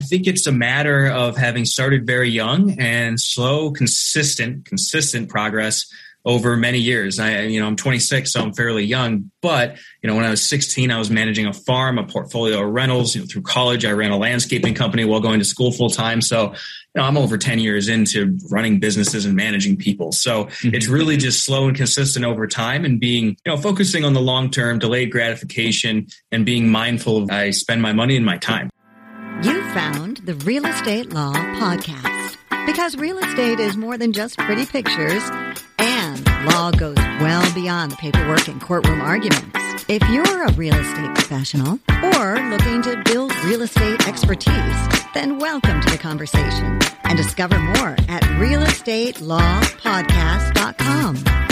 I think it's a matter of having started very young and slow, consistent, consistent progress over many years. I, you know, I'm 26, so I'm fairly young. But you know, when I was 16, I was managing a farm, a portfolio of rentals. You know, through college, I ran a landscaping company while going to school full time. So, you know, I'm over 10 years into running businesses and managing people. So mm-hmm. it's really just slow and consistent over time, and being, you know, focusing on the long term, delayed gratification, and being mindful of I spend my money and my time. Found the Real Estate Law Podcast because real estate is more than just pretty pictures and law goes well beyond the paperwork and courtroom arguments. If you're a real estate professional or looking to build real estate expertise, then welcome to the conversation and discover more at realestatelawpodcast.com.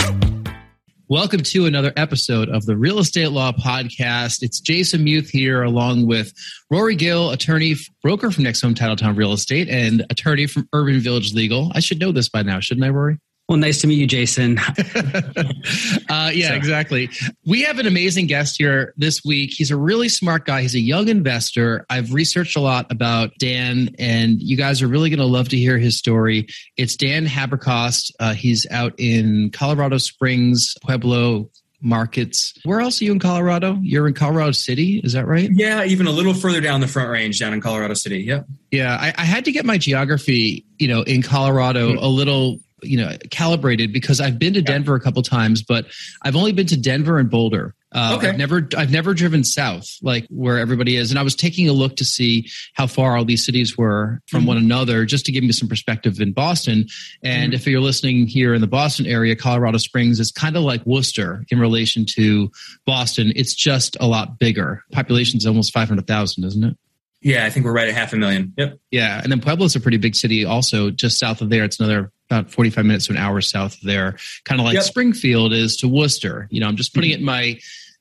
Welcome to another episode of the Real Estate Law Podcast. It's Jason Muth here, along with Rory Gill, attorney, broker from Next Home Titletown Real Estate, and attorney from Urban Village Legal. I should know this by now, shouldn't I, Rory? Well, nice to meet you, Jason. uh, yeah, exactly. We have an amazing guest here this week. He's a really smart guy. He's a young investor. I've researched a lot about Dan, and you guys are really going to love to hear his story. It's Dan Haberkost. Uh, he's out in Colorado Springs, Pueblo, markets. Where else are you in Colorado? You're in Colorado City, is that right? Yeah, even a little further down the Front Range, down in Colorado City. Yep. Yeah, I, I had to get my geography, you know, in Colorado mm-hmm. a little you know calibrated because I've been to Denver a couple times, but I've only been to Denver and Boulder. Uh, okay. I've never I've never driven south like where everybody is, and I was taking a look to see how far all these cities were from mm-hmm. one another, just to give me some perspective in Boston. And mm-hmm. if you're listening here in the Boston area, Colorado Springs is kind of like Worcester in relation to Boston. It's just a lot bigger. Population is almost five hundred thousand, isn't it? Yeah, I think we're right at half a million. Yep. Yeah, and then Pueblo's a pretty big city. Also, just south of there, it's another about 45 minutes to an hour south of there, kind of like yep. Springfield is to Worcester. You know, I'm just putting it in my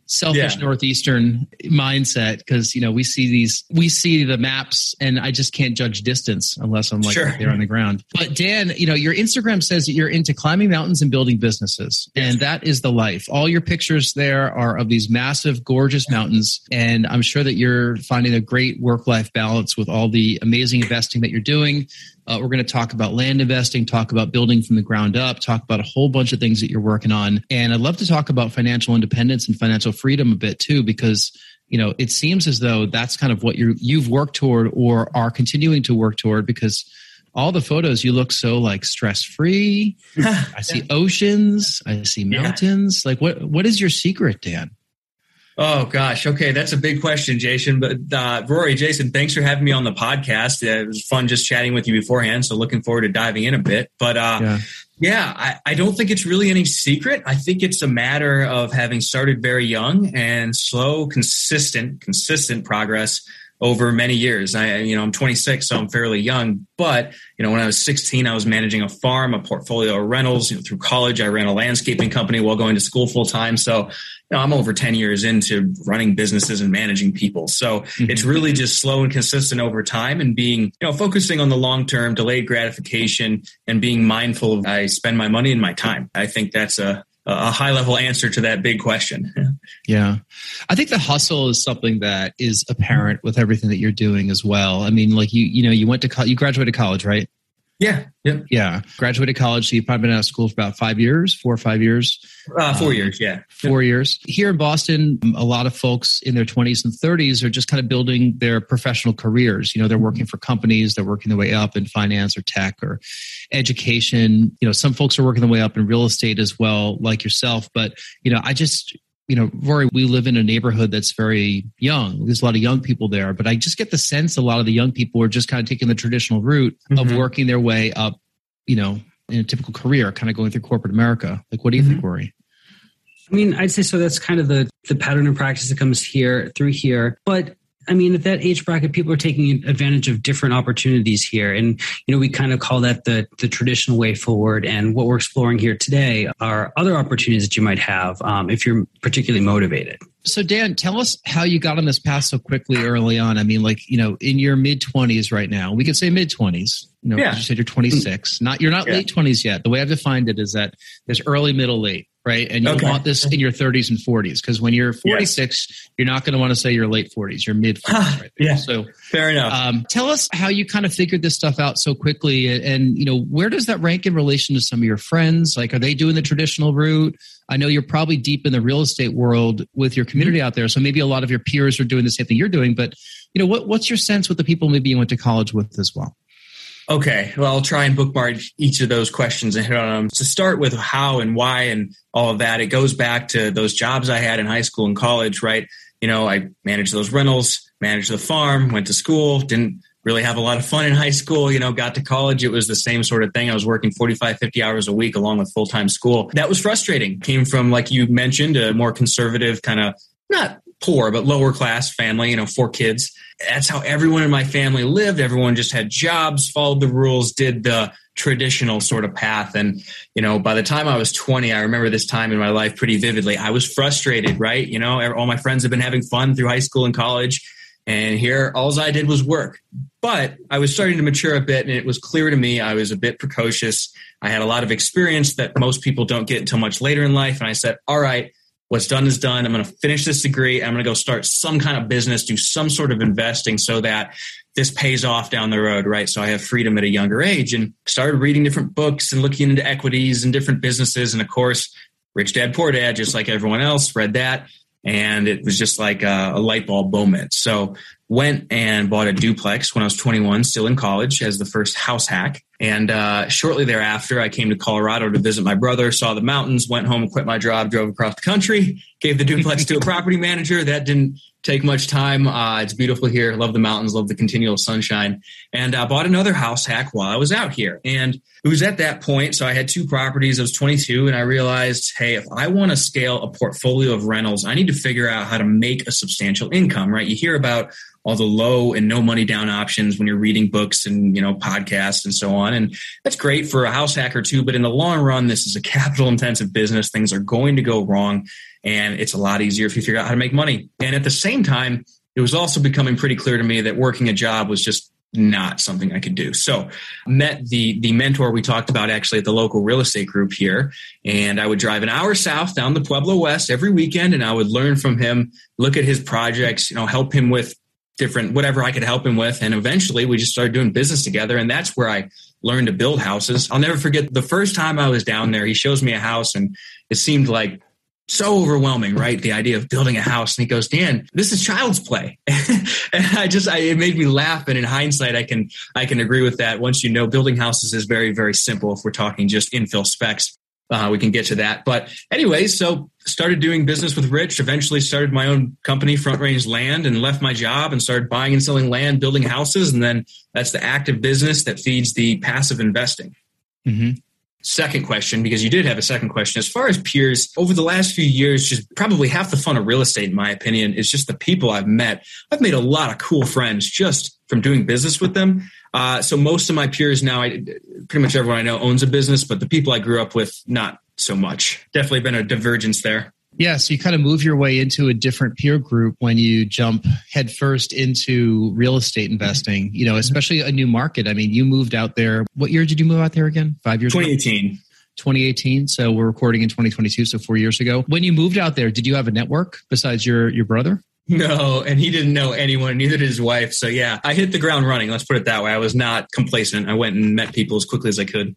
selfish yeah. northeastern mindset because you know we see these we see the maps and i just can't judge distance unless i'm like sure. there on the ground but dan you know your instagram says that you're into climbing mountains and building businesses yes. and that is the life all your pictures there are of these massive gorgeous mountains and i'm sure that you're finding a great work life balance with all the amazing investing that you're doing uh, we're going to talk about land investing, talk about building from the ground up, talk about a whole bunch of things that you're working on. And I'd love to talk about financial independence and financial freedom a bit too, because you know it seems as though that's kind of what you you've worked toward or are continuing to work toward because all the photos you look so like stress free i see oceans i see mountains yeah. like what what is your secret dan Oh gosh, okay, that's a big question, Jason. But uh, Rory, Jason, thanks for having me on the podcast. Uh, it was fun just chatting with you beforehand. So looking forward to diving in a bit. But uh, yeah, yeah I, I, don't think it's really any secret. I think it's a matter of having started very young and slow, consistent, consistent progress over many years. I, you know, I'm 26, so I'm fairly young. But you know, when I was 16, I was managing a farm, a portfolio of rentals. You know, through college, I ran a landscaping company while going to school full time. So you know, I'm over 10 years into running businesses and managing people. So mm-hmm. it's really just slow and consistent over time, and being, you know, focusing on the long term, delayed gratification, and being mindful of I spend my money and my time. I think that's a a high level answer to that big question. yeah. I think the hustle is something that is apparent with everything that you're doing as well. I mean, like you, you know, you went to, co- you graduated college, right? Yeah. Yep. Yeah. Graduated college. So you've probably been out of school for about five years, four or five years. Uh, four um, years. Yeah. Four yep. years. Here in Boston, a lot of folks in their 20s and 30s are just kind of building their professional careers. You know, they're working for companies, they're working their way up in finance or tech or education. You know, some folks are working their way up in real estate as well, like yourself. But, you know, I just, you know, Rory, we live in a neighborhood that's very young. There's a lot of young people there, but I just get the sense a lot of the young people are just kind of taking the traditional route mm-hmm. of working their way up, you know, in a typical career, kind of going through corporate America. Like, what do you mm-hmm. think, Rory? I mean, I'd say so. That's kind of the the pattern and practice that comes here through here. But I mean, at that age bracket, people are taking advantage of different opportunities here. And, you know, we kind of call that the, the traditional way forward. And what we're exploring here today are other opportunities that you might have um, if you're particularly motivated. So, Dan, tell us how you got on this path so quickly early on. I mean, like, you know, in your mid 20s right now, we could say mid 20s. You know, yeah. you said you're 26. Not you're not yeah. late 20s yet. The way I've defined it is that there's early, middle, late right? And you okay. want this in your 30s and 40s because when you're 46, yes. you're not going to want to say your late 40s, you're mid 40s. Right yeah. So fair enough. Um, tell us how you kind of figured this stuff out so quickly, and, and you know where does that rank in relation to some of your friends? Like, are they doing the traditional route? I know you're probably deep in the real estate world with your community mm-hmm. out there, so maybe a lot of your peers are doing the same thing you're doing. But you know, what, what's your sense with the people maybe you went to college with as well? Okay, well, I'll try and bookmark each of those questions and hit on them. To start with how and why and all of that, it goes back to those jobs I had in high school and college, right? You know, I managed those rentals, managed the farm, went to school, didn't really have a lot of fun in high school. You know, got to college, it was the same sort of thing. I was working 45, 50 hours a week along with full time school. That was frustrating. Came from, like you mentioned, a more conservative kind of not poor, but lower class family, you know, four kids. That's how everyone in my family lived. Everyone just had jobs, followed the rules, did the traditional sort of path. And, you know, by the time I was 20, I remember this time in my life pretty vividly. I was frustrated, right? You know, all my friends have been having fun through high school and college. And here, all I did was work. But I was starting to mature a bit, and it was clear to me I was a bit precocious. I had a lot of experience that most people don't get until much later in life. And I said, all right, what's done is done. I'm going to finish this degree. I'm going to go start some kind of business, do some sort of investing so that this pays off down the road, right? So I have freedom at a younger age and started reading different books and looking into equities and different businesses. And of course, Rich Dad Poor Dad, just like everyone else, read that. And it was just like a, a light bulb moment. So went and bought a duplex when I was 21, still in college, as the first house hack. And uh, shortly thereafter, I came to Colorado to visit my brother, saw the mountains, went home, quit my job, drove across the country, gave the duplex to a property manager. That didn't take much time. Uh, it's beautiful here. Love the mountains, love the continual sunshine. And I uh, bought another house hack while I was out here. And it was at that point. So I had two properties. I was 22 and I realized, hey, if I want to scale a portfolio of rentals, I need to figure out how to make a substantial income, right? You hear about all the low and no money down options when you're reading books and you know podcasts and so on and that's great for a house hacker too but in the long run this is a capital intensive business things are going to go wrong and it's a lot easier if you figure out how to make money and at the same time it was also becoming pretty clear to me that working a job was just not something I could do. So met the the mentor we talked about actually at the local real estate group here. And I would drive an hour south down the Pueblo West every weekend and I would learn from him, look at his projects, you know, help him with different whatever I could help him with. And eventually we just started doing business together. And that's where I learned to build houses. I'll never forget the first time I was down there, he shows me a house and it seemed like so overwhelming, right? The idea of building a house. And he goes, Dan, this is child's play. and I just, I, it made me laugh. And in hindsight, I can, I can agree with that. Once you know building houses is very, very simple if we're talking just infill specs. Uh, we can get to that. But anyways, so started doing business with Rich, eventually started my own company, Front Range Land, and left my job and started buying and selling land, building houses. And then that's the active business that feeds the passive investing. Mm-hmm. Second question, because you did have a second question. As far as peers, over the last few years, just probably half the fun of real estate, in my opinion, is just the people I've met. I've made a lot of cool friends just from doing business with them. Uh, so most of my peers now, I, pretty much everyone I know owns a business, but the people I grew up with, not so much. Definitely been a divergence there. Yeah, so you kind of move your way into a different peer group when you jump headfirst into real estate investing, you know, mm-hmm. especially a new market. I mean, you moved out there. What year did you move out there again? Five years 2018. Ago? 2018. So we're recording in 2022, so four years ago. When you moved out there, did you have a network besides your your brother? No, and he didn't know anyone, neither did his wife. So yeah, I hit the ground running. Let's put it that way. I was not complacent. I went and met people as quickly as I could.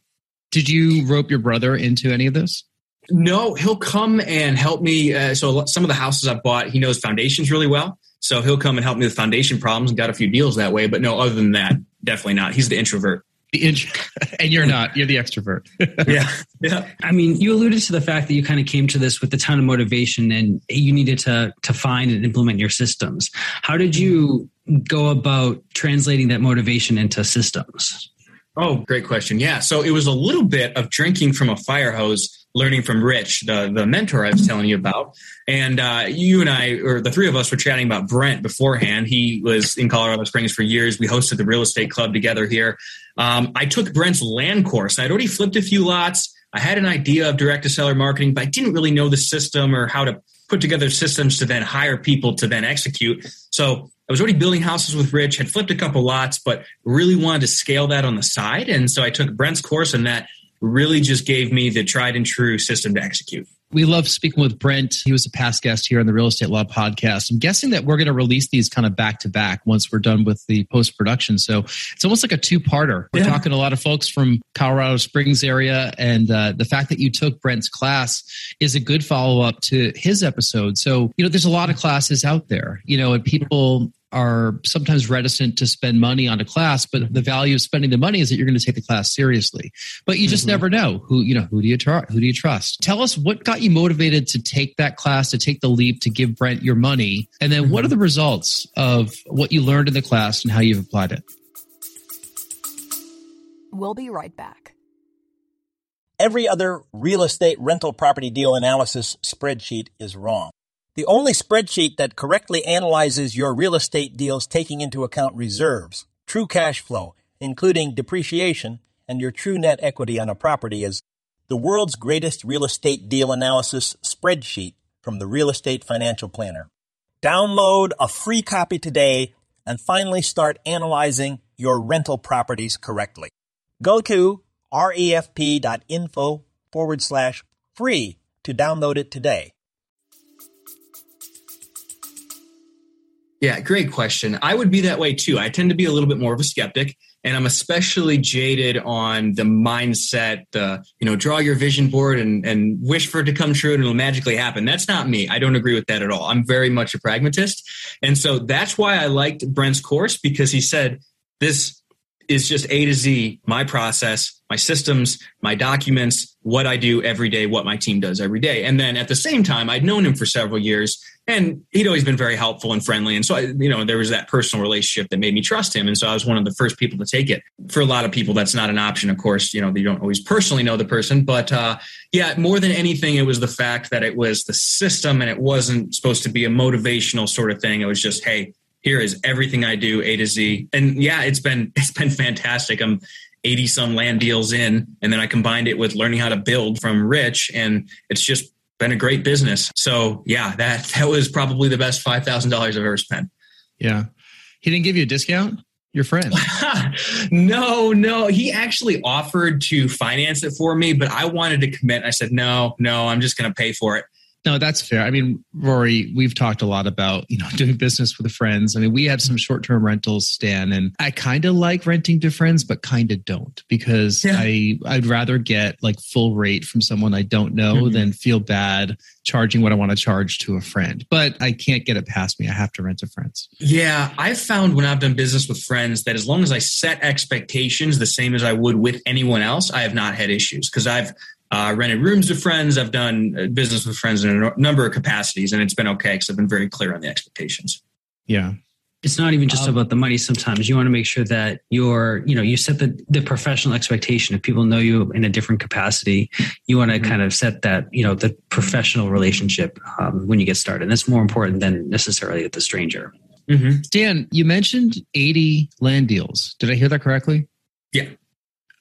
Did you rope your brother into any of this? No, he'll come and help me. Uh, so some of the houses I've bought, he knows foundations really well. So he'll come and help me with foundation problems and got a few deals that way. But no, other than that, definitely not. He's the introvert. The intro- and you're not. You're the extrovert. yeah, yeah. I mean, you alluded to the fact that you kind of came to this with a ton of motivation, and you needed to to find and implement your systems. How did you go about translating that motivation into systems? Oh, great question. Yeah. So it was a little bit of drinking from a fire hose learning from Rich, the the mentor I was telling you about. And uh, you and I, or the three of us, were chatting about Brent beforehand. He was in Colorado Springs for years. We hosted the real estate club together here. Um, I took Brent's land course. I'd already flipped a few lots. I had an idea of direct to seller marketing, but I didn't really know the system or how to put together systems to then hire people to then execute. So I was already building houses with Rich, had flipped a couple lots, but really wanted to scale that on the side. And so I took Brent's course and that really just gave me the tried and true system to execute. We love speaking with Brent. He was a past guest here on the Real Estate Law podcast. I'm guessing that we're going to release these kind of back to back once we're done with the post production. So it's almost like a two parter. We're yeah. talking to a lot of folks from Colorado Springs area, and uh, the fact that you took Brent's class is a good follow up to his episode. So you know, there's a lot of classes out there, you know, and people are sometimes reticent to spend money on a class, but the value of spending the money is that you're going to take the class seriously. But you just mm-hmm. never know who you know who do you tr- who do you trust. Tell us what got you motivated to take that class, to take the leap, to give Brent your money, and then mm-hmm. what are the results of what you learned in the class and how you've applied it. We'll be right back. Every other real estate rental property deal analysis spreadsheet is wrong. The only spreadsheet that correctly analyzes your real estate deals taking into account reserves, true cash flow, including depreciation, and your true net equity on a property is the world's greatest real estate deal analysis spreadsheet from the Real Estate Financial Planner. Download a free copy today and finally start analyzing your rental properties correctly. Go to refp.info forward slash free to download it today. Yeah, great question. I would be that way too. I tend to be a little bit more of a skeptic, and I'm especially jaded on the mindset, the you know, draw your vision board and and wish for it to come true and it'll magically happen. That's not me. I don't agree with that at all. I'm very much a pragmatist, and so that's why I liked Brent's course because he said this is just A to Z, my process, my systems, my documents, what I do every day, what my team does every day. And then at the same time, I'd known him for several years and he'd always been very helpful and friendly. And so, I, you know, there was that personal relationship that made me trust him. And so I was one of the first people to take it. For a lot of people, that's not an option. Of course, you know, they don't always personally know the person. But uh, yeah, more than anything, it was the fact that it was the system and it wasn't supposed to be a motivational sort of thing. It was just, hey, here is everything I do A to Z. And yeah, it's been it's been fantastic. I'm 80 some land deals in, and then I combined it with learning how to build from Rich, and it's just been a great business. So yeah, that that was probably the best five thousand dollars I've ever spent. Yeah, he didn't give you a discount. Your friend? no, no. He actually offered to finance it for me, but I wanted to commit. I said no, no. I'm just going to pay for it. No, that's fair. I mean, Rory, we've talked a lot about, you know, doing business with friends. I mean, we have some short-term rentals, Stan, and I kind of like renting to friends, but kind of don't because yeah. I I'd rather get like full rate from someone I don't know mm-hmm. than feel bad charging what I want to charge to a friend. But I can't get it past me. I have to rent to friends. Yeah, I've found when I've done business with friends that as long as I set expectations the same as I would with anyone else, I have not had issues because I've uh, rented rooms with friends. I've done uh, business with friends in a number of capacities, and it's been okay because I've been very clear on the expectations. Yeah. It's not even just um, about the money. Sometimes you want to make sure that you're, you know, you set the, the professional expectation. If people know you in a different capacity, you want to mm-hmm. kind of set that, you know, the professional relationship um, when you get started. And that's more important than necessarily with the stranger. Mm-hmm. Dan, you mentioned 80 land deals. Did I hear that correctly? Yeah.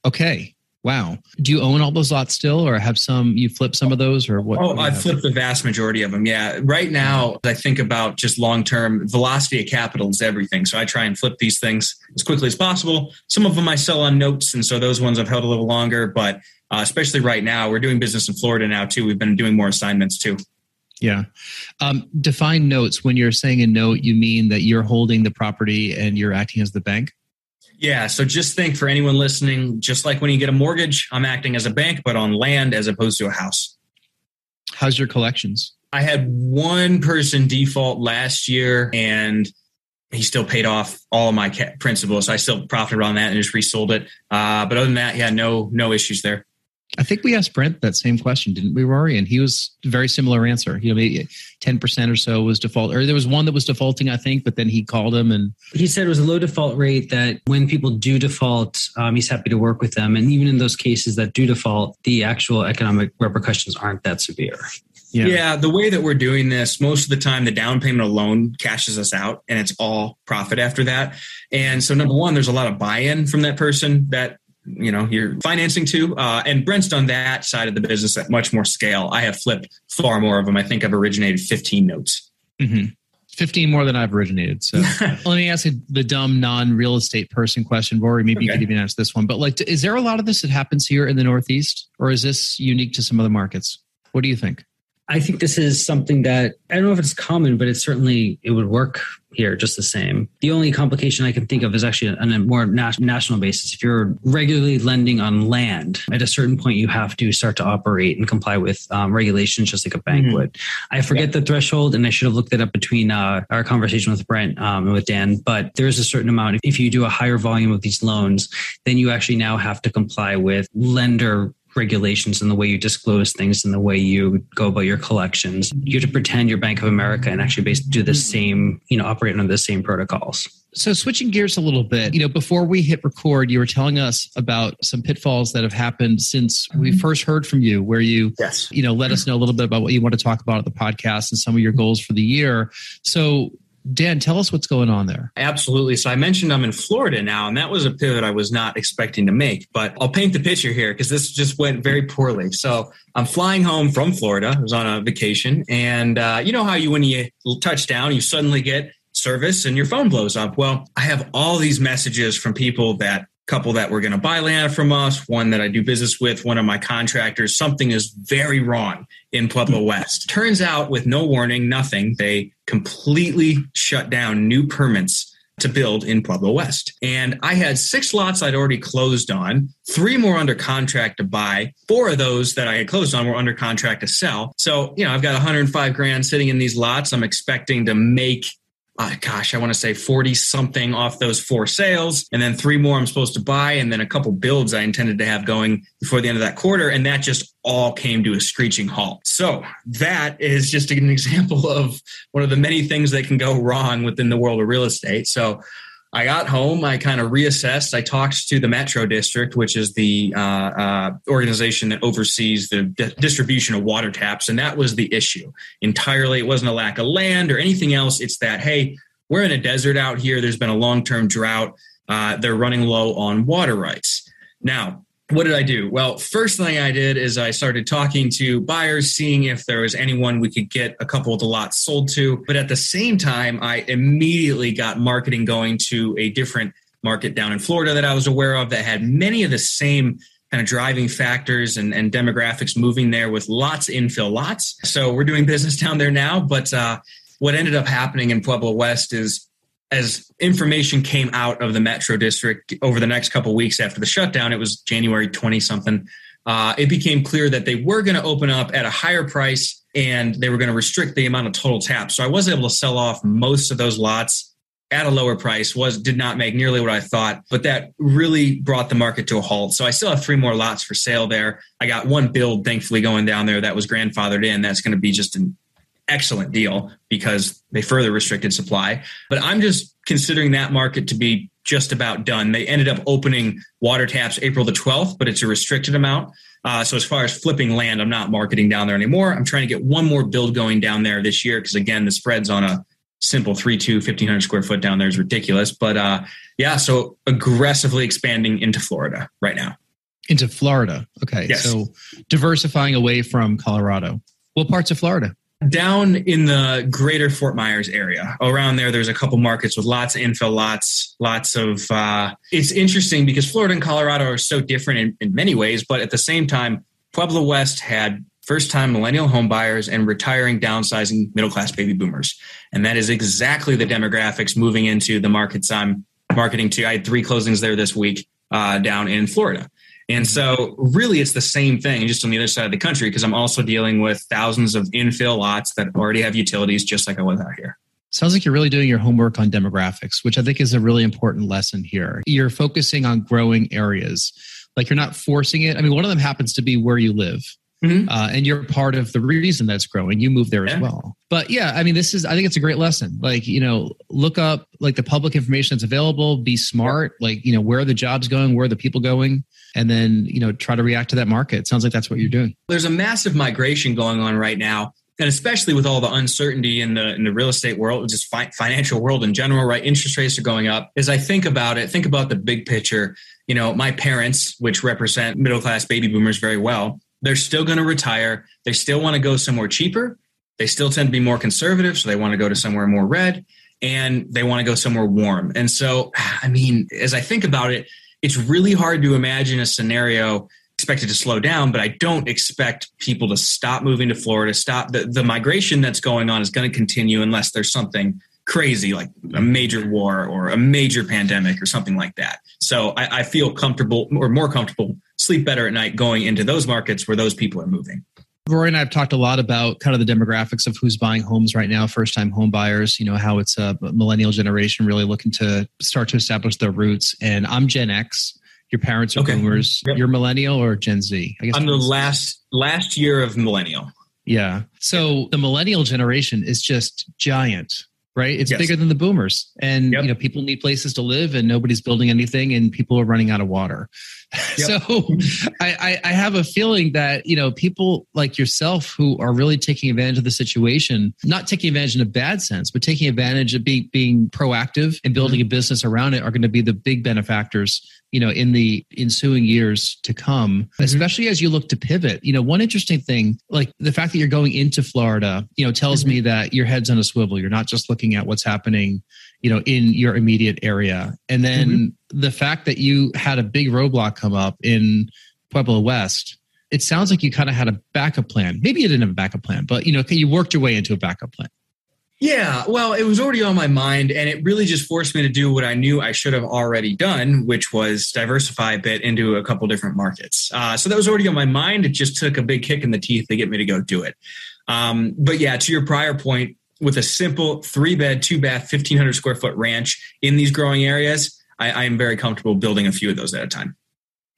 Okay. Wow. Do you own all those lots still or have some, you flip some of those or what? Oh, I flipped the vast majority of them. Yeah. Right now, I think about just long term velocity of capital is everything. So I try and flip these things as quickly as possible. Some of them I sell on notes. And so those ones I've held a little longer. But uh, especially right now, we're doing business in Florida now too. We've been doing more assignments too. Yeah. Um, define notes. When you're saying a note, you mean that you're holding the property and you're acting as the bank? Yeah. So just think for anyone listening, just like when you get a mortgage, I'm acting as a bank, but on land as opposed to a house. How's your collections? I had one person default last year and he still paid off all of my principal. So I still profited on that and just resold it. Uh, but other than that, yeah, no, no issues there. I think we asked Brent that same question, didn't we, Rory? And he was very similar answer. You know, maybe ten percent or so was default, or there was one that was defaulting, I think, but then he called him and he said it was a low default rate. That when people do default, um, he's happy to work with them, and even in those cases that do default, the actual economic repercussions aren't that severe. Yeah. yeah, the way that we're doing this, most of the time the down payment alone cashes us out and it's all profit after that. And so number one, there's a lot of buy-in from that person that you know you're financing to uh, and brent's done that side of the business at much more scale. I have flipped far more of them. I think i've originated 15 notes. Mm-hmm. 15 more than i've originated so. Let me ask you the dumb non-real estate person question. Rory maybe okay. you could even answer this one but like is there a lot of this that happens here in the northeast or is this unique to some other markets? What do you think I think this is something that I don't know if it's common, but it certainly it would work here just the same. The only complication I can think of is actually on a more national basis. If you're regularly lending on land, at a certain point you have to start to operate and comply with um, regulations, just like a bank mm-hmm. would. I forget yeah. the threshold, and I should have looked it up between uh, our conversation with Brent um, and with Dan. But there is a certain amount. If you do a higher volume of these loans, then you actually now have to comply with lender regulations and the way you disclose things and the way you go about your collections. You have to pretend you're Bank of America and actually basically do the same, you know, operate under the same protocols. So switching gears a little bit, you know, before we hit record, you were telling us about some pitfalls that have happened since we mm-hmm. first heard from you, where you, yes. you know, let us know a little bit about what you want to talk about at the podcast and some of your goals for the year. So Dan, tell us what's going on there. Absolutely. So I mentioned I'm in Florida now, and that was a pivot I was not expecting to make. But I'll paint the picture here because this just went very poorly. So I'm flying home from Florida. I was on a vacation, and uh, you know how you when you touch down, you suddenly get service and your phone blows up. Well, I have all these messages from people that couple that were going to buy land from us, one that I do business with, one of my contractors. Something is very wrong in Pueblo West. Turns out, with no warning, nothing, they completely shut down new permits to build in Pueblo West. And I had six lots I'd already closed on, three more under contract to buy. Four of those that I had closed on were under contract to sell. So, you know, I've got 105 grand sitting in these lots. I'm expecting to make uh, gosh, I want to say 40 something off those four sales. And then three more I'm supposed to buy. And then a couple builds I intended to have going before the end of that quarter. And that just all came to a screeching halt. So that is just an example of one of the many things that can go wrong within the world of real estate. So I got home, I kind of reassessed. I talked to the Metro District, which is the uh, uh, organization that oversees the di- distribution of water taps. And that was the issue entirely. It wasn't a lack of land or anything else. It's that, hey, we're in a desert out here. There's been a long term drought. Uh, they're running low on water rights. Now, what did I do? Well, first thing I did is I started talking to buyers, seeing if there was anyone we could get a couple of the lots sold to. But at the same time, I immediately got marketing going to a different market down in Florida that I was aware of that had many of the same kind of driving factors and, and demographics moving there with lots infill lots. So we're doing business down there now. But uh, what ended up happening in Pueblo West is as information came out of the metro district over the next couple weeks after the shutdown, it was January 20 something. Uh, it became clear that they were going to open up at a higher price and they were going to restrict the amount of total taps. So I was able to sell off most of those lots at a lower price was did not make nearly what I thought, but that really brought the market to a halt. So I still have three more lots for sale there. I got one build thankfully going down there that was grandfathered in. That's going to be just an excellent deal because they further restricted supply. But I'm just considering that market to be just about done. They ended up opening water taps April the 12th, but it's a restricted amount. Uh, so as far as flipping land, I'm not marketing down there anymore. I'm trying to get one more build going down there this year because again, the spreads on a simple 3-2 1500 square foot down there is ridiculous. But uh, yeah, so aggressively expanding into Florida right now. Into Florida. Okay. Yes. So diversifying away from Colorado. What parts of Florida? Down in the greater Fort Myers area. Around there, there's a couple markets with lots of infill lots, lots of. Uh, it's interesting because Florida and Colorado are so different in, in many ways, but at the same time, Pueblo West had first time millennial home buyers and retiring, downsizing middle class baby boomers. And that is exactly the demographics moving into the markets I'm marketing to. I had three closings there this week uh, down in Florida. And so, really, it's the same thing, just on the other side of the country, because I'm also dealing with thousands of infill lots that already have utilities, just like I was out here. Sounds like you're really doing your homework on demographics, which I think is a really important lesson here. You're focusing on growing areas, like you're not forcing it. I mean, one of them happens to be where you live. Mm-hmm. Uh, and you're part of the reason that's growing. You move there yeah. as well. But yeah, I mean, this is, I think it's a great lesson. Like, you know, look up like the public information that's available, be smart, like, you know, where are the jobs going, where are the people going, and then, you know, try to react to that market. It sounds like that's what you're doing. There's a massive migration going on right now. And especially with all the uncertainty in the in the real estate world, just fi- financial world in general, right? Interest rates are going up. As I think about it, think about the big picture. You know, my parents, which represent middle class baby boomers very well, they're still going to retire. They still want to go somewhere cheaper. They still tend to be more conservative. So they want to go to somewhere more red and they want to go somewhere warm. And so, I mean, as I think about it, it's really hard to imagine a scenario expected to slow down, but I don't expect people to stop moving to Florida. Stop the, the migration that's going on is going to continue unless there's something crazy like a major war or a major pandemic or something like that. So I, I feel comfortable or more comfortable, sleep better at night going into those markets where those people are moving. Rory and I have talked a lot about kind of the demographics of who's buying homes right now, first time home buyers, you know, how it's a millennial generation really looking to start to establish their roots. And I'm Gen X. Your parents are okay. boomers. Yep. You're millennial or Gen Z? I guess I'm the last last year of millennial. Yeah. So the millennial generation is just giant right? It's yes. bigger than the boomers, and yep. you know people need places to live, and nobody's building anything, and people are running out of water. Yep. so I, I, have a feeling that you know people like yourself who are really taking advantage of the situation, not taking advantage in a bad sense, but taking advantage of being being proactive and building mm-hmm. a business around it, are going to be the big benefactors you know in the ensuing years to come mm-hmm. especially as you look to pivot you know one interesting thing like the fact that you're going into florida you know tells mm-hmm. me that your head's on a swivel you're not just looking at what's happening you know in your immediate area and then mm-hmm. the fact that you had a big roadblock come up in pueblo west it sounds like you kind of had a backup plan maybe you didn't have a backup plan but you know you worked your way into a backup plan yeah, well, it was already on my mind, and it really just forced me to do what I knew I should have already done, which was diversify a bit into a couple different markets. Uh, so that was already on my mind. It just took a big kick in the teeth to get me to go do it. Um, but yeah, to your prior point, with a simple three bed, two bath, 1,500 square foot ranch in these growing areas, I, I am very comfortable building a few of those at a time.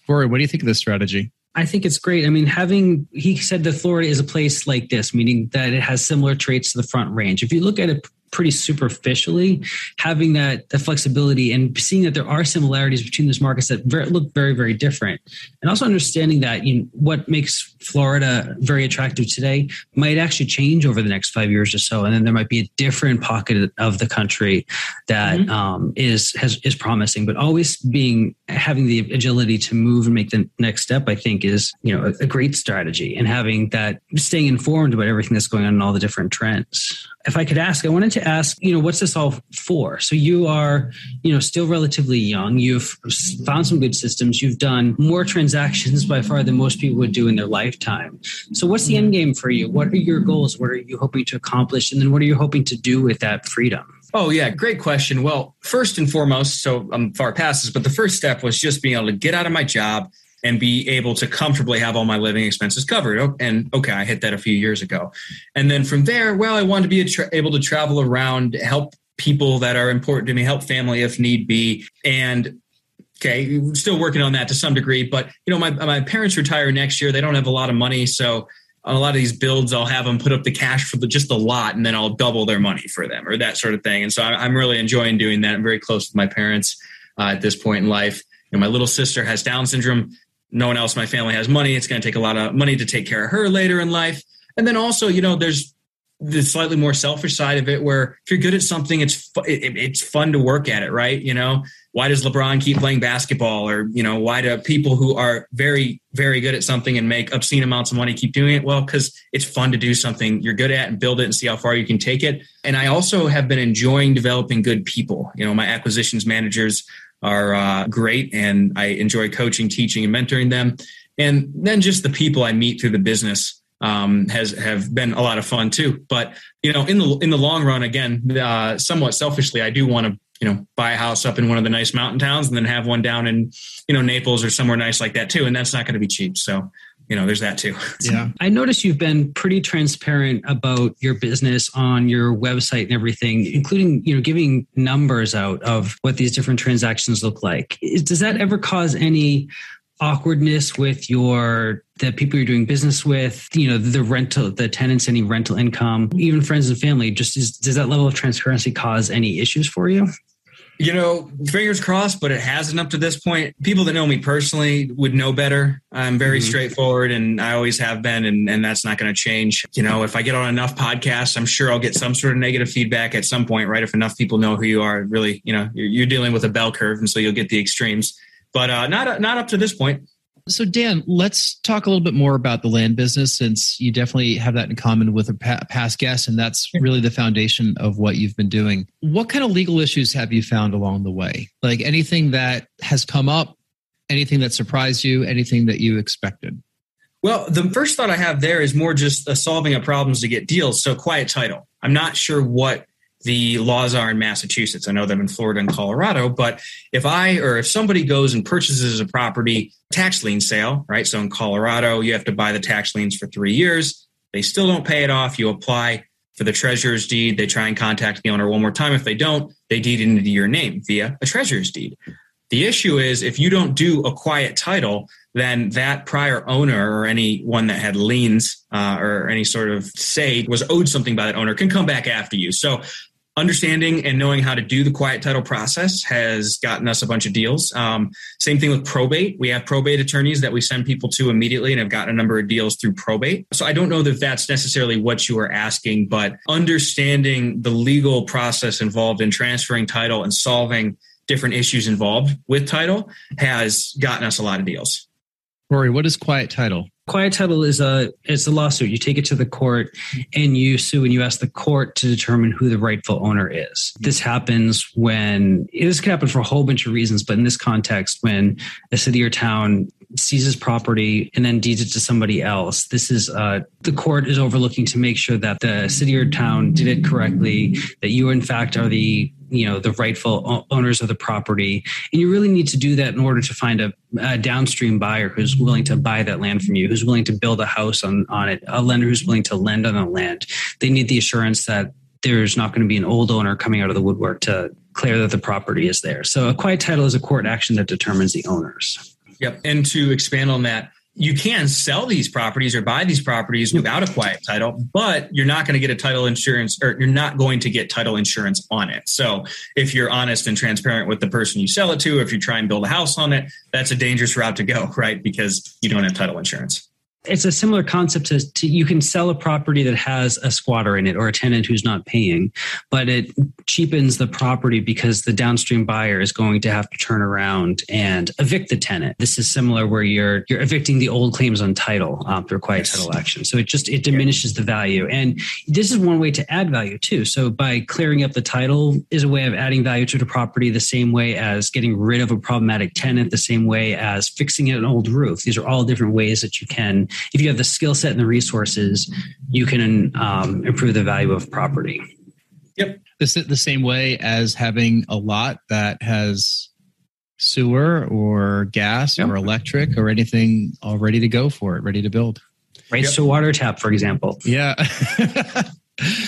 Rory, what do you think of this strategy? I think it's great. I mean, having he said that Florida is a place like this, meaning that it has similar traits to the Front Range. If you look at it pretty superficially, having that the flexibility and seeing that there are similarities between those markets that very, look very very different, and also understanding that you know, what makes Florida very attractive today might actually change over the next five years or so, and then there might be a different pocket of the country that mm-hmm. um, is has is promising. But always being having the agility to move and make the next step, I think, is you know a, a great strategy, and having that staying informed about everything that's going on and all the different trends if I could ask, I wanted to ask, you know, what's this all for? So you are, you know, still relatively young. You've found some good systems. You've done more transactions by far than most people would do in their lifetime. So what's the end mm-hmm. game for you? What are your goals? What are you hoping to accomplish? And then what are you hoping to do with that freedom? Oh, yeah, great question. Well, first and foremost, so I'm far past this, but the first step was just being able to get out of my job, and be able to comfortably have all my living expenses covered. And okay, I hit that a few years ago. And then from there, well, I wanted to be tra- able to travel around, help people that are important to me, help family if need be. And okay, still working on that to some degree. But you know, my my parents retire next year. They don't have a lot of money, so on a lot of these builds, I'll have them put up the cash for the, just the lot, and then I'll double their money for them, or that sort of thing. And so I'm really enjoying doing that. I'm very close with my parents uh, at this point in life. You know, my little sister has Down syndrome no one else in my family has money. It's going to take a lot of money to take care of her later in life. And then also, you know, there's the slightly more selfish side of it where if you're good at something, it's fu- it, it's fun to work at it, right? You know, why does LeBron keep playing basketball, or you know, why do people who are very very good at something and make obscene amounts of money keep doing it? Well, because it's fun to do something you're good at and build it and see how far you can take it. And I also have been enjoying developing good people. You know, my acquisitions managers are uh, great, and I enjoy coaching, teaching, and mentoring them. And then just the people I meet through the business um, has have been a lot of fun too. But you know, in the in the long run, again, uh, somewhat selfishly, I do want to you know buy a house up in one of the nice mountain towns and then have one down in you know Naples or somewhere nice like that too. And that's not going to be cheap. So you know, there's that too. Yeah. I notice you've been pretty transparent about your business on your website and everything, including, you know, giving numbers out of what these different transactions look like. Does that ever cause any awkwardness with your the people you're doing business with you know the rental the tenants any rental income even friends and family just is, does that level of transparency cause any issues for you you know, fingers crossed, but it hasn't up to this point. People that know me personally would know better. I'm very mm-hmm. straightforward and I always have been, and, and that's not going to change. You know, if I get on enough podcasts, I'm sure I'll get some sort of negative feedback at some point, right? If enough people know who you are, really, you know, you're, you're dealing with a bell curve, and so you'll get the extremes. But uh, not not up to this point. So, Dan, let's talk a little bit more about the land business since you definitely have that in common with a past guest, and that's really the foundation of what you've been doing. What kind of legal issues have you found along the way? Like anything that has come up Anything that surprised you? Anything that you expected? Well, the first thought I have there is more just uh, solving a problems to get deals. So quiet title. I'm not sure what the laws are in Massachusetts. I know them in Florida and Colorado, but if I or if somebody goes and purchases a property tax lien sale, right? So in Colorado, you have to buy the tax liens for three years. They still don't pay it off. You apply for the treasurer's deed. They try and contact the owner one more time. If they don't, they deed into your name via a treasurer's deed. The issue is if you don't do a quiet title, then that prior owner or anyone that had liens uh, or any sort of say was owed something by that owner can come back after you. So understanding and knowing how to do the quiet title process has gotten us a bunch of deals. Um, same thing with probate. We have probate attorneys that we send people to immediately and have gotten a number of deals through probate. So I don't know that that's necessarily what you are asking, but understanding the legal process involved in transferring title and solving different issues involved with title has gotten us a lot of deals. Rory, what is quiet title? Quiet title is a it's a lawsuit. You take it to the court and you sue and you ask the court to determine who the rightful owner is. This happens when this can happen for a whole bunch of reasons, but in this context, when a city or town seizes property and then deeds it to somebody else. This is uh, the court is overlooking to make sure that the city or town did it correctly, that you in fact are the you know the rightful owners of the property. And you really need to do that in order to find a, a, downstream buyer who's willing to buy that land from you who's willing to build a house on, on it a lender who's willing to lend on the land. They need the assurance that there's not going to be an old owner coming out of the woodwork to clear that the property is there so a quiet title is a court action that determines the owners. Yep and to expand on that you can sell these properties or buy these properties without a quiet title, but you're not going to get a title insurance or you're not going to get title insurance on it. So if you're honest and transparent with the person you sell it to, if you try and build a house on it, that's a dangerous route to go, right? Because you don't have title insurance it's a similar concept to, to, you can sell a property that has a squatter in it or a tenant who's not paying but it cheapens the property because the downstream buyer is going to have to turn around and evict the tenant. This is similar where you're you're evicting the old claims on title um, through quiet yes. title action. So it just it diminishes the value. And this is one way to add value too. So by clearing up the title is a way of adding value to the property the same way as getting rid of a problematic tenant the same way as fixing an old roof. These are all different ways that you can if you have the skill set and the resources, you can um, improve the value of property. Yep. This is the same way as having a lot that has sewer or gas yep. or electric or anything all ready to go for it, ready to build. Right. Yep. So water tap, for example. Yeah.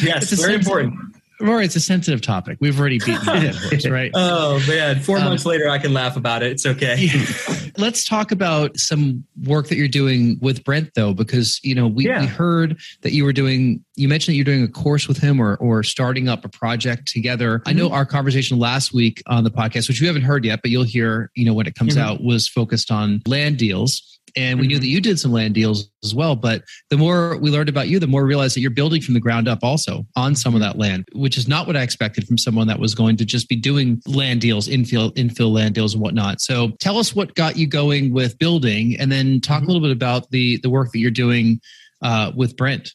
yes, very important. Rory, it's a sensitive topic. We've already beaten that horse, right? oh man, four um, months later, I can laugh about it. It's okay. Let's talk about some work that you're doing with Brent, though, because you know we, yeah. we heard that you were doing. You mentioned that you're doing a course with him, or or starting up a project together. Mm-hmm. I know mm-hmm. our conversation last week on the podcast, which you haven't heard yet, but you'll hear, you know, when it comes mm-hmm. out, was focused on land deals and we knew mm-hmm. that you did some land deals as well but the more we learned about you the more we realized that you're building from the ground up also on some of that land which is not what i expected from someone that was going to just be doing land deals infill infill land deals and whatnot so tell us what got you going with building and then talk mm-hmm. a little bit about the the work that you're doing uh, with brent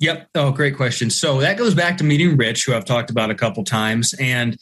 Yep. Oh, great question. So that goes back to meeting Rich, who I've talked about a couple times. And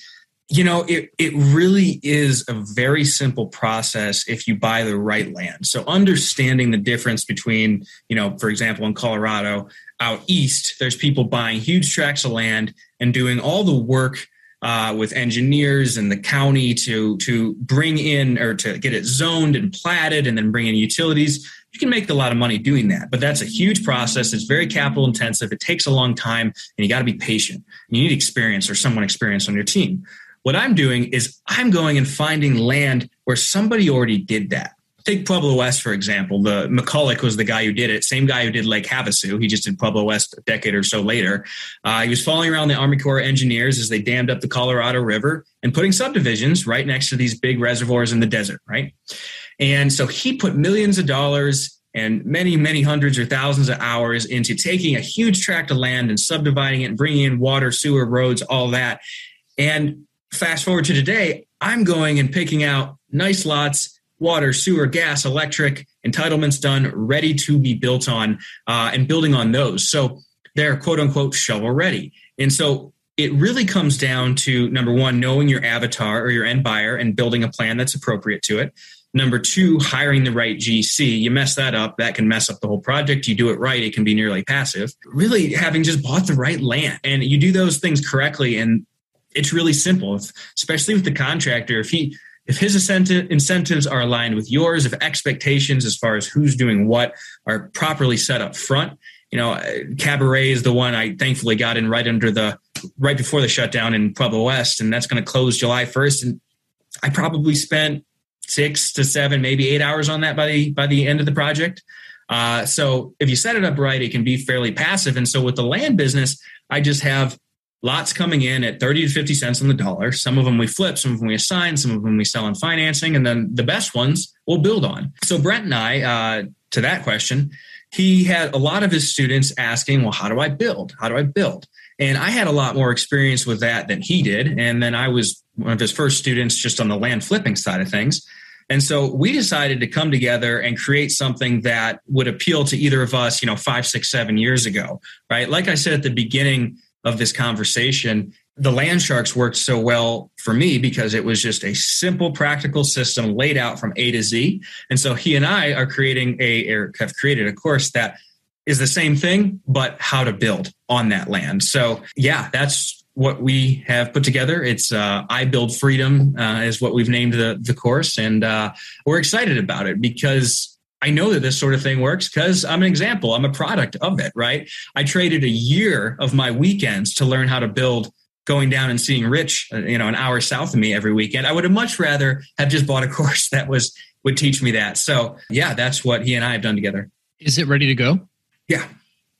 you know, it, it really is a very simple process if you buy the right land. So understanding the difference between, you know, for example, in Colorado, out east, there's people buying huge tracts of land and doing all the work uh, with engineers and the county to to bring in or to get it zoned and platted and then bring in utilities. You can make a lot of money doing that, but that's a huge process. It's very capital intensive. It takes a long time, and you got to be patient. You need experience or someone experienced on your team. What I'm doing is I'm going and finding land where somebody already did that. Take Pueblo West, for example. The McCulloch was the guy who did it. Same guy who did Lake Havasu. He just did Pueblo West a decade or so later. Uh, he was following around the Army Corps engineers as they dammed up the Colorado River and putting subdivisions right next to these big reservoirs in the desert, right? And so he put millions of dollars and many, many hundreds or thousands of hours into taking a huge tract of land and subdividing it and bringing in water, sewer, roads, all that. And fast forward to today, I'm going and picking out nice lots, water, sewer, gas, electric, entitlements done, ready to be built on, uh, and building on those. So they're quote unquote shovel ready. And so it really comes down to number one, knowing your avatar or your end buyer and building a plan that's appropriate to it. Number two, hiring the right GC. You mess that up, that can mess up the whole project. You do it right, it can be nearly passive. Really having just bought the right land and you do those things correctly. And it's really simple, especially with the contractor. If he, if his incentives are aligned with yours, if expectations as far as who's doing what are properly set up front, you know, Cabaret is the one I thankfully got in right under the right before the shutdown in Pueblo West, and that's going to close July 1st. And I probably spent six to seven, maybe eight hours on that by the by the end of the project. Uh, so if you set it up right, it can be fairly passive. And so with the land business, I just have lots coming in at 30 to 50 cents on the dollar. Some of them we flip, some of them we assign, some of them we sell on financing, and then the best ones we'll build on. So Brent and I, uh, to that question, he had a lot of his students asking, well, how do I build? How do I build? And I had a lot more experience with that than he did. And then I was one of his first students just on the land flipping side of things. And so we decided to come together and create something that would appeal to either of us, you know, five, six, seven years ago, right? Like I said at the beginning of this conversation, the land sharks worked so well for me because it was just a simple practical system laid out from a to z. And so he and i are creating a or have created a course that is the same thing but how to build on that land. So yeah that's what we have put together. It's uh, i build freedom uh, is what we've named the, the course. And uh, we're excited about it because I know that this sort of thing works because I'm an example. I'm a product of it, right? I traded a year of my weekends to learn how to build going down and seeing Rich, uh, you know, an hour south of me every weekend. I would have much rather have just bought a course that was would teach me that. So yeah, that's what he and I have done together. Is it ready to go? Yeah.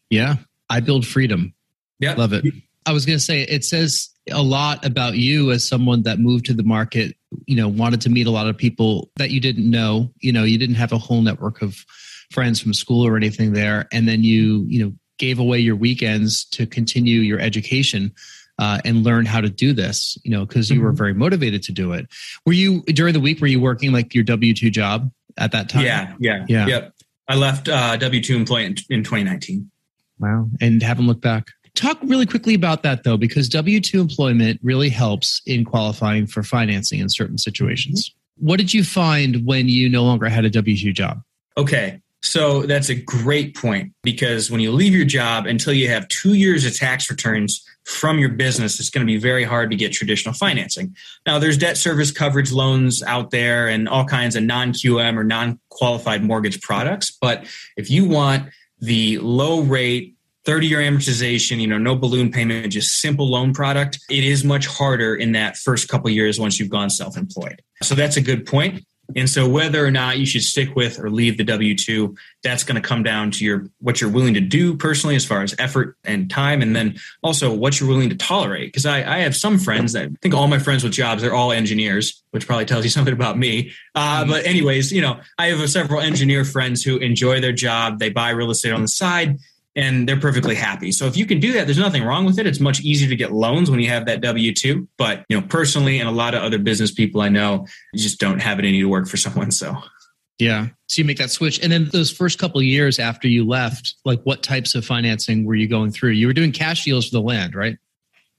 Yeah. I build freedom. Yeah. Love it. I was going to say, it says a lot about you as someone that moved to the market, you know, wanted to meet a lot of people that you didn't know, you know, you didn't have a whole network of friends from school or anything there. And then you, you know, gave away your weekends to continue your education uh, and learn how to do this, you know, because you mm-hmm. were very motivated to do it. Were you during the week? Were you working like your W two job at that time? Yeah, yeah, yeah. Yep. I left uh, W two employment in, in 2019. Wow, and haven't looked back. Talk really quickly about that though, because W two employment really helps in qualifying for financing in certain situations. Mm-hmm. What did you find when you no longer had a W two job? Okay, so that's a great point because when you leave your job until you have two years of tax returns from your business, it's going to be very hard to get traditional financing. Now, there's debt service coverage loans out there and all kinds of non QM or non qualified mortgage products. But if you want the low rate, 30 year amortization, you know, no balloon payment, just simple loan product, it is much harder in that first couple years once you've gone self employed. So that's a good point. And so whether or not you should stick with or leave the W2, that's going to come down to your what you're willing to do personally as far as effort and time and then also what you're willing to tolerate. Because I, I have some friends that I think all my friends with jobs, they're all engineers, which probably tells you something about me. Uh, but anyways, you know, I have several engineer friends who enjoy their job. They buy real estate on the side and they're perfectly happy. So if you can do that, there's nothing wrong with it. It's much easier to get loans when you have that W two. But you know, personally, and a lot of other business people I know just don't have it in you to work for someone. So yeah, so you make that switch, and then those first couple years after you left, like what types of financing were you going through? You were doing cash deals for the land, right?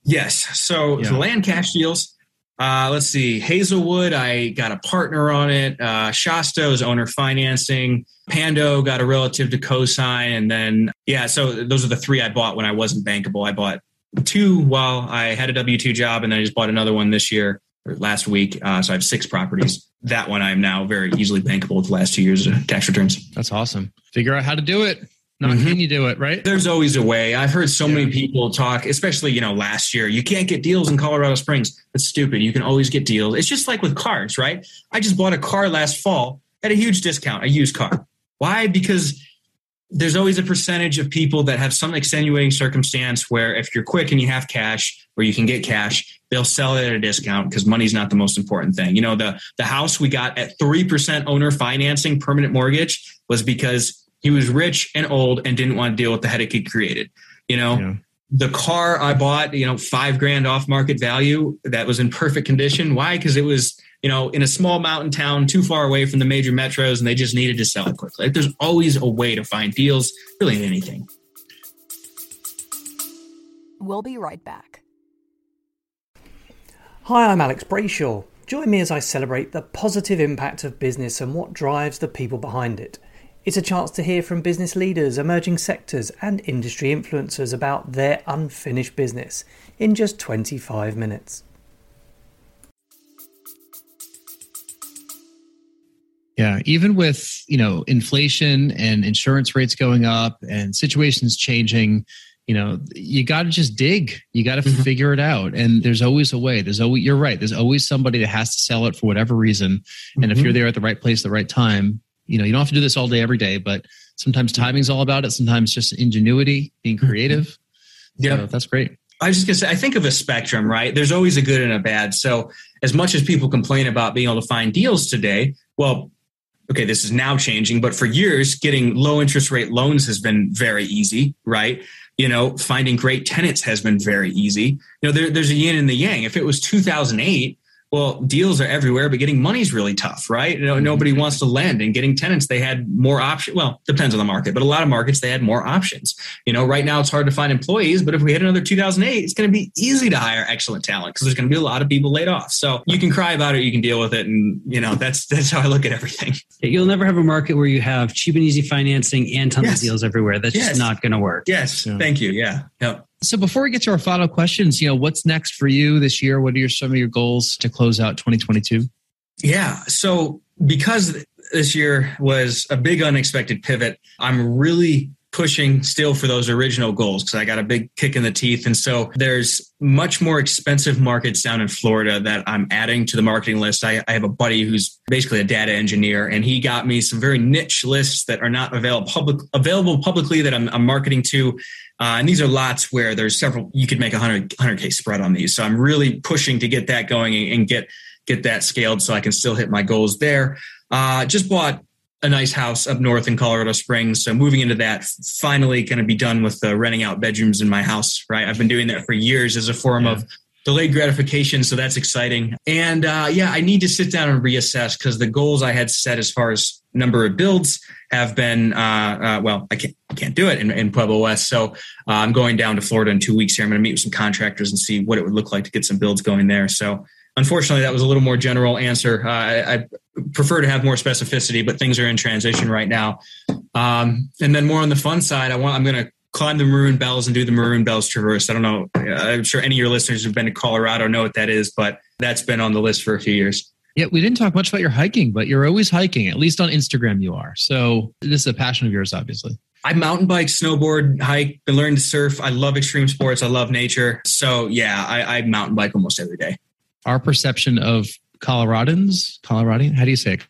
Yes. So yeah. the land cash deals. Uh, let's see, Hazelwood. I got a partner on it. Uh, Shasto's owner financing. Pando got a relative to cosign, and then yeah. So those are the three I bought when I wasn't bankable. I bought two while I had a W two job, and then I just bought another one this year or last week. Uh, so I have six properties. That one I am now very easily bankable with the last two years of tax returns. That's awesome. Figure out how to do it. Not mm-hmm. can you do it, right? There's always a way. I've heard so yeah. many people talk, especially, you know, last year, you can't get deals in Colorado Springs. That's stupid. You can always get deals. It's just like with cars, right? I just bought a car last fall at a huge discount, a used car. Why? Because there's always a percentage of people that have some extenuating circumstance where if you're quick and you have cash or you can get cash, they'll sell it at a discount because money's not the most important thing. You know, the the house we got at 3% owner financing permanent mortgage was because he was rich and old and didn't want to deal with the headache he created. You know, yeah. the car I bought, you know, five grand off market value that was in perfect condition. Why? Because it was, you know, in a small mountain town too far away from the major metros and they just needed to sell it quickly. Like, there's always a way to find deals, really in anything. We'll be right back. Hi, I'm Alex Brayshaw. Join me as I celebrate the positive impact of business and what drives the people behind it. It's a chance to hear from business leaders, emerging sectors, and industry influencers about their unfinished business in just 25 minutes. Yeah, even with, you know, inflation and insurance rates going up and situations changing, you know you got to just dig you got to mm-hmm. figure it out and there's always a way there's always you're right there's always somebody that has to sell it for whatever reason and mm-hmm. if you're there at the right place the right time you know you don't have to do this all day every day but sometimes timing's all about it sometimes just ingenuity being mm-hmm. creative yeah so that's great I was just gonna say, I think of a spectrum, right? There's always a good and a bad. So, as much as people complain about being able to find deals today, well, okay, this is now changing, but for years, getting low interest rate loans has been very easy, right? you know, finding great tenants has been very easy. You know, there, there's a yin and the yang. If it was 2008, well, deals are everywhere, but getting money is really tough, right? You know, mm-hmm. nobody wants to lend and getting tenants, they had more options. Well, depends on the market, but a lot of markets, they had more options. You know, right now it's hard to find employees, but if we hit another 2008, it's going to be easy to hire excellent talent because there's going to be a lot of people laid off. So you can cry about it, you can deal with it. And, you know, that's, that's how I look at everything. You'll never have a market where you have cheap and easy financing and tons yes. of deals everywhere. That's yes. just not going to work. Yes. Yeah. Thank you. Yeah. Yep. So before we get to our final questions, you know, what's next for you this year? What are your, some of your goals to close out 2022? Yeah. So because this year was a big unexpected pivot, I'm really pushing still for those original goals because I got a big kick in the teeth. And so there's much more expensive markets down in Florida that I'm adding to the marketing list. I, I, have a buddy who's basically a data engineer, and he got me some very niche lists that are not available public available publicly that I'm, I'm marketing to. Uh, and these are lots where there's several, you could make a 100, 100K spread on these. So I'm really pushing to get that going and, get, get that scaled so I can still hit my goals there. Uh, just bought a nice house up north in Colorado Springs. So moving into that, finally going to be done with uh, renting out bedrooms in my house, right? I've been doing that for years as a form yeah. of delayed gratification. So that's exciting. And uh, yeah, I need to sit down and reassess because the goals I had set as far as number of builds have been uh, uh, well i can't can't do it in, in pueblo west. So uh, i'm going down to florida in two weeks here. I'm going to meet with some contractors and see what it would look like to get some builds going there. So unfortunately that was a little more general answer. Uh, I, I, prefer to have more specificity but things are in transition right now. Um, and then more on the fun side i want i'm going to climb the maroon bells and do the maroon bells traverse. I don't know i'm sure any of your listeners who've been to colorado know what that is but that's been on the list for a few years yeah, we didn't talk much about your hiking, but you're always hiking. At least on Instagram, you are. So this is a passion of yours, obviously. I mountain bike, snowboard, hike, been learning to surf. I love extreme sports. I love nature. So yeah, I, I mountain bike almost every day. Our perception of Coloradans, Coloradian, how do you say it?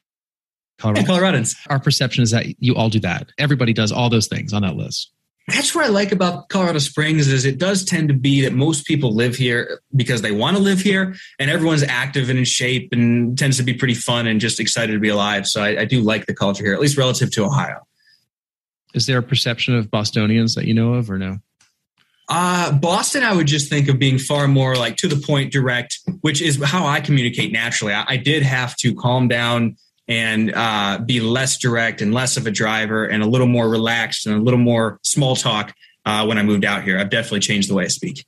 Colorado. Yeah, Coloradans. Our perception is that you all do that. Everybody does all those things on that list that's what I like about Colorado Springs is it does tend to be that most people live here because they want to live here, and everyone's active and in shape, and tends to be pretty fun and just excited to be alive. So I, I do like the culture here, at least relative to Ohio. Is there a perception of Bostonians that you know of, or no? Uh, Boston, I would just think of being far more like to the point, direct, which is how I communicate naturally. I, I did have to calm down and uh, be less direct and less of a driver and a little more relaxed and a little more small talk uh, when I moved out here. I've definitely changed the way I speak.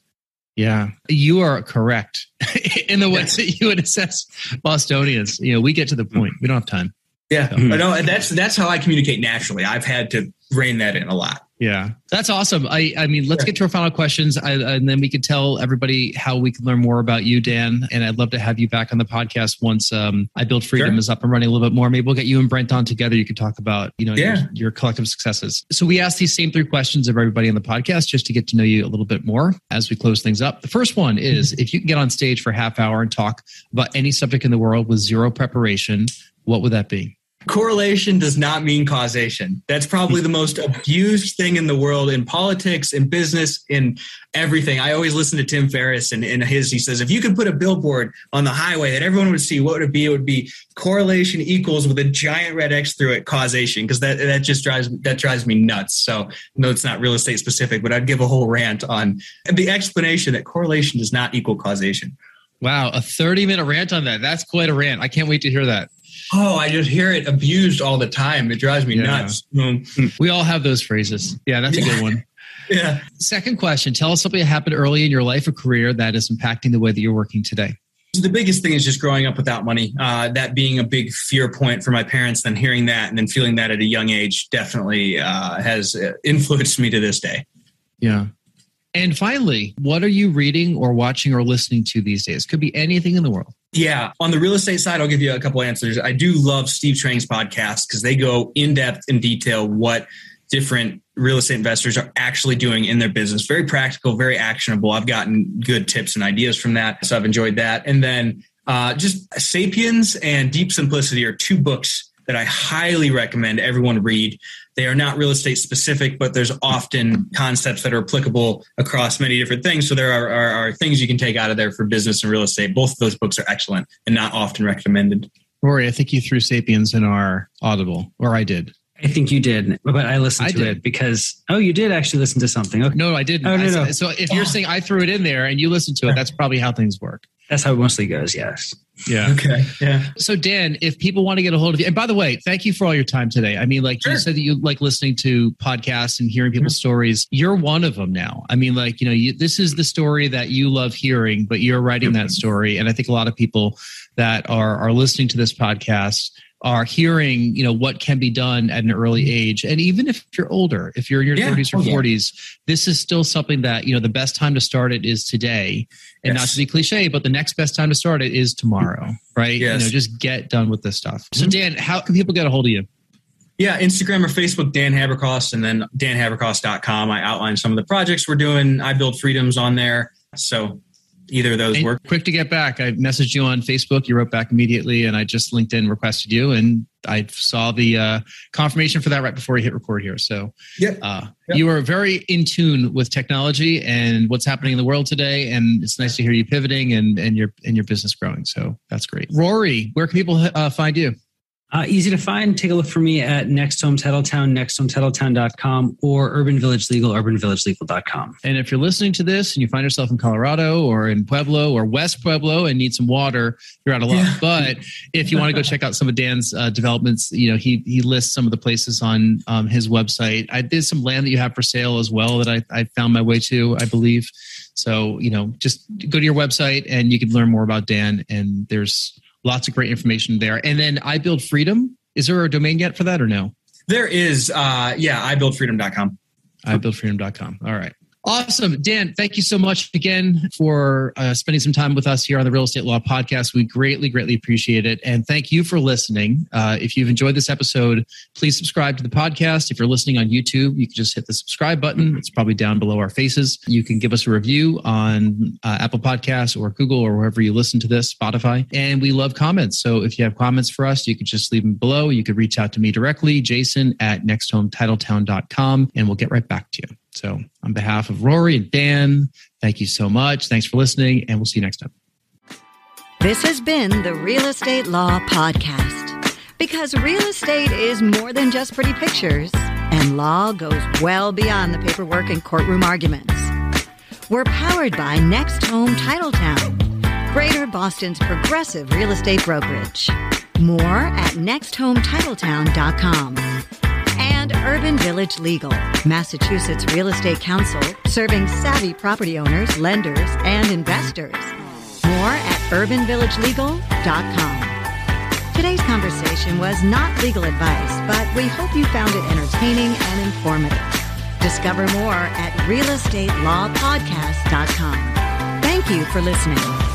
Yeah, you are correct in the way that you would assess Bostonians. You know, we get to the point. We don't have time. Yeah, so. but no, that's that's how I communicate naturally. I've had to rein that in a lot. Yeah, that's awesome. I, I mean, let's get to our final questions, I, and then we can tell everybody how we can learn more about you, Dan. And I'd love to have you back on the podcast once um, I build freedom sure. is up and running a little bit more. Maybe we'll get you and Brent on together. You can talk about you know yeah. your, your collective successes. So we ask these same three questions of everybody on the podcast just to get to know you a little bit more as we close things up. The first one is if you can get on stage for a half hour and talk about any subject in the world with zero preparation, what would that be? Correlation does not mean causation. That's probably the most abused thing in the world in politics, in business, in everything. I always listen to Tim Ferriss and in his, he says, if you could put a billboard on the highway that everyone would see, what would it be? It would be correlation equals with a giant red X through it causation. Cause that, that just drives, that drives me nuts. So no, it's not real estate specific, but I'd give a whole rant on the explanation that correlation does not equal causation. Wow. A 30 minute rant on that. That's quite a rant. I can't wait to hear that. Oh, I just hear it abused all the time. It drives me yeah. nuts. Mm. We all have those phrases. Yeah, that's yeah. a good one. Yeah. Second question Tell us something that happened early in your life or career that is impacting the way that you're working today. the biggest thing is just growing up without money. Uh, that being a big fear point for my parents, then hearing that and then feeling that at a young age definitely uh, has uh, influenced me to this day. Yeah. And finally, what are you reading or watching or listening to these days? Could be anything in the world. Yeah. On the real estate side, I'll give you a couple answers. I do love Steve Trang's podcast because they go in depth in detail what different real estate investors are actually doing in their business. Very practical, very actionable. I've gotten good tips and ideas from that. So I've enjoyed that. And then uh, just Sapiens and Deep Simplicity are two books that I highly recommend everyone read. They are not real estate specific, but there's often concepts that are applicable across many different things. So there are, are, are things you can take out of there for business and real estate. Both of those books are excellent and not often recommended. Rory, I think you threw Sapiens in our Audible, or I did. I think you did, but I listened I to did. it because oh, you did actually listen to something. Okay. No, I didn't. Oh, no, no. So if you're oh. saying I threw it in there and you listened to it, that's probably how things work. That's how it mostly goes. Yes. Yeah. Okay. Yeah. So Dan, if people want to get a hold of you, and by the way, thank you for all your time today. I mean, like sure. you said that you like listening to podcasts and hearing people's mm-hmm. stories. You're one of them now. I mean, like you know, you, this is the story that you love hearing, but you're writing that story, and I think a lot of people that are are listening to this podcast are hearing, you know, what can be done at an early mm-hmm. age. And even if you're older, if you're in your yeah. 30s or 40s, this is still something that, you know, the best time to start it is today. And yes. not to be cliche, but the next best time to start it is tomorrow, right? Yes. You know, just get done with this stuff. So mm-hmm. Dan, how can people get a hold of you? Yeah, Instagram or Facebook, Dan Haberkost, and then danhaberkost.com. I outline some of the projects we're doing. I build freedoms on there. So either of those and work. Quick to get back. I messaged you on Facebook. You wrote back immediately, and I just LinkedIn requested you, and I saw the uh, confirmation for that right before you hit record here. So, yeah, uh, yep. you are very in tune with technology and what's happening in the world today, and it's nice to hear you pivoting and and your and your business growing. So that's great. Rory, where can people uh, find you? Uh, easy to find. Take a look for me at Next Home Titletown, nexthometitletown.com, or Urban Village Legal, urbanvillagelegal.com. And if you're listening to this and you find yourself in Colorado or in Pueblo or West Pueblo and need some water, you're out of luck. Yeah. But if you want to go check out some of Dan's uh, developments, you know, he he lists some of the places on um, his website. I did some land that you have for sale as well that I, I found my way to, I believe. So, you know, just go to your website and you can learn more about Dan. And there's Lots of great information there. And then I Build Freedom. Is there a domain yet for that or no? There is. Uh, yeah, ibuildfreedom.com. ibuildfreedom.com. All right. Awesome. Dan, thank you so much again for uh, spending some time with us here on the Real Estate Law Podcast. We greatly, greatly appreciate it. And thank you for listening. Uh, if you've enjoyed this episode, please subscribe to the podcast. If you're listening on YouTube, you can just hit the subscribe button. It's probably down below our faces. You can give us a review on uh, Apple Podcasts or Google or wherever you listen to this, Spotify. And we love comments. So if you have comments for us, you could just leave them below. You could reach out to me directly, jason at nexthometitletown.com, and we'll get right back to you. So, on behalf of Rory and Dan, thank you so much. Thanks for listening, and we'll see you next time. This has been the Real Estate Law Podcast. Because real estate is more than just pretty pictures, and law goes well beyond the paperwork and courtroom arguments. We're powered by Next Home Titletown, Greater Boston's progressive real estate brokerage. More at nexthometitletown.com and Urban Village Legal, Massachusetts Real Estate Counsel, serving savvy property owners, lenders, and investors. More at urbanvillagelegal.com. Today's conversation was not legal advice, but we hope you found it entertaining and informative. Discover more at realestatelawpodcast.com. Thank you for listening.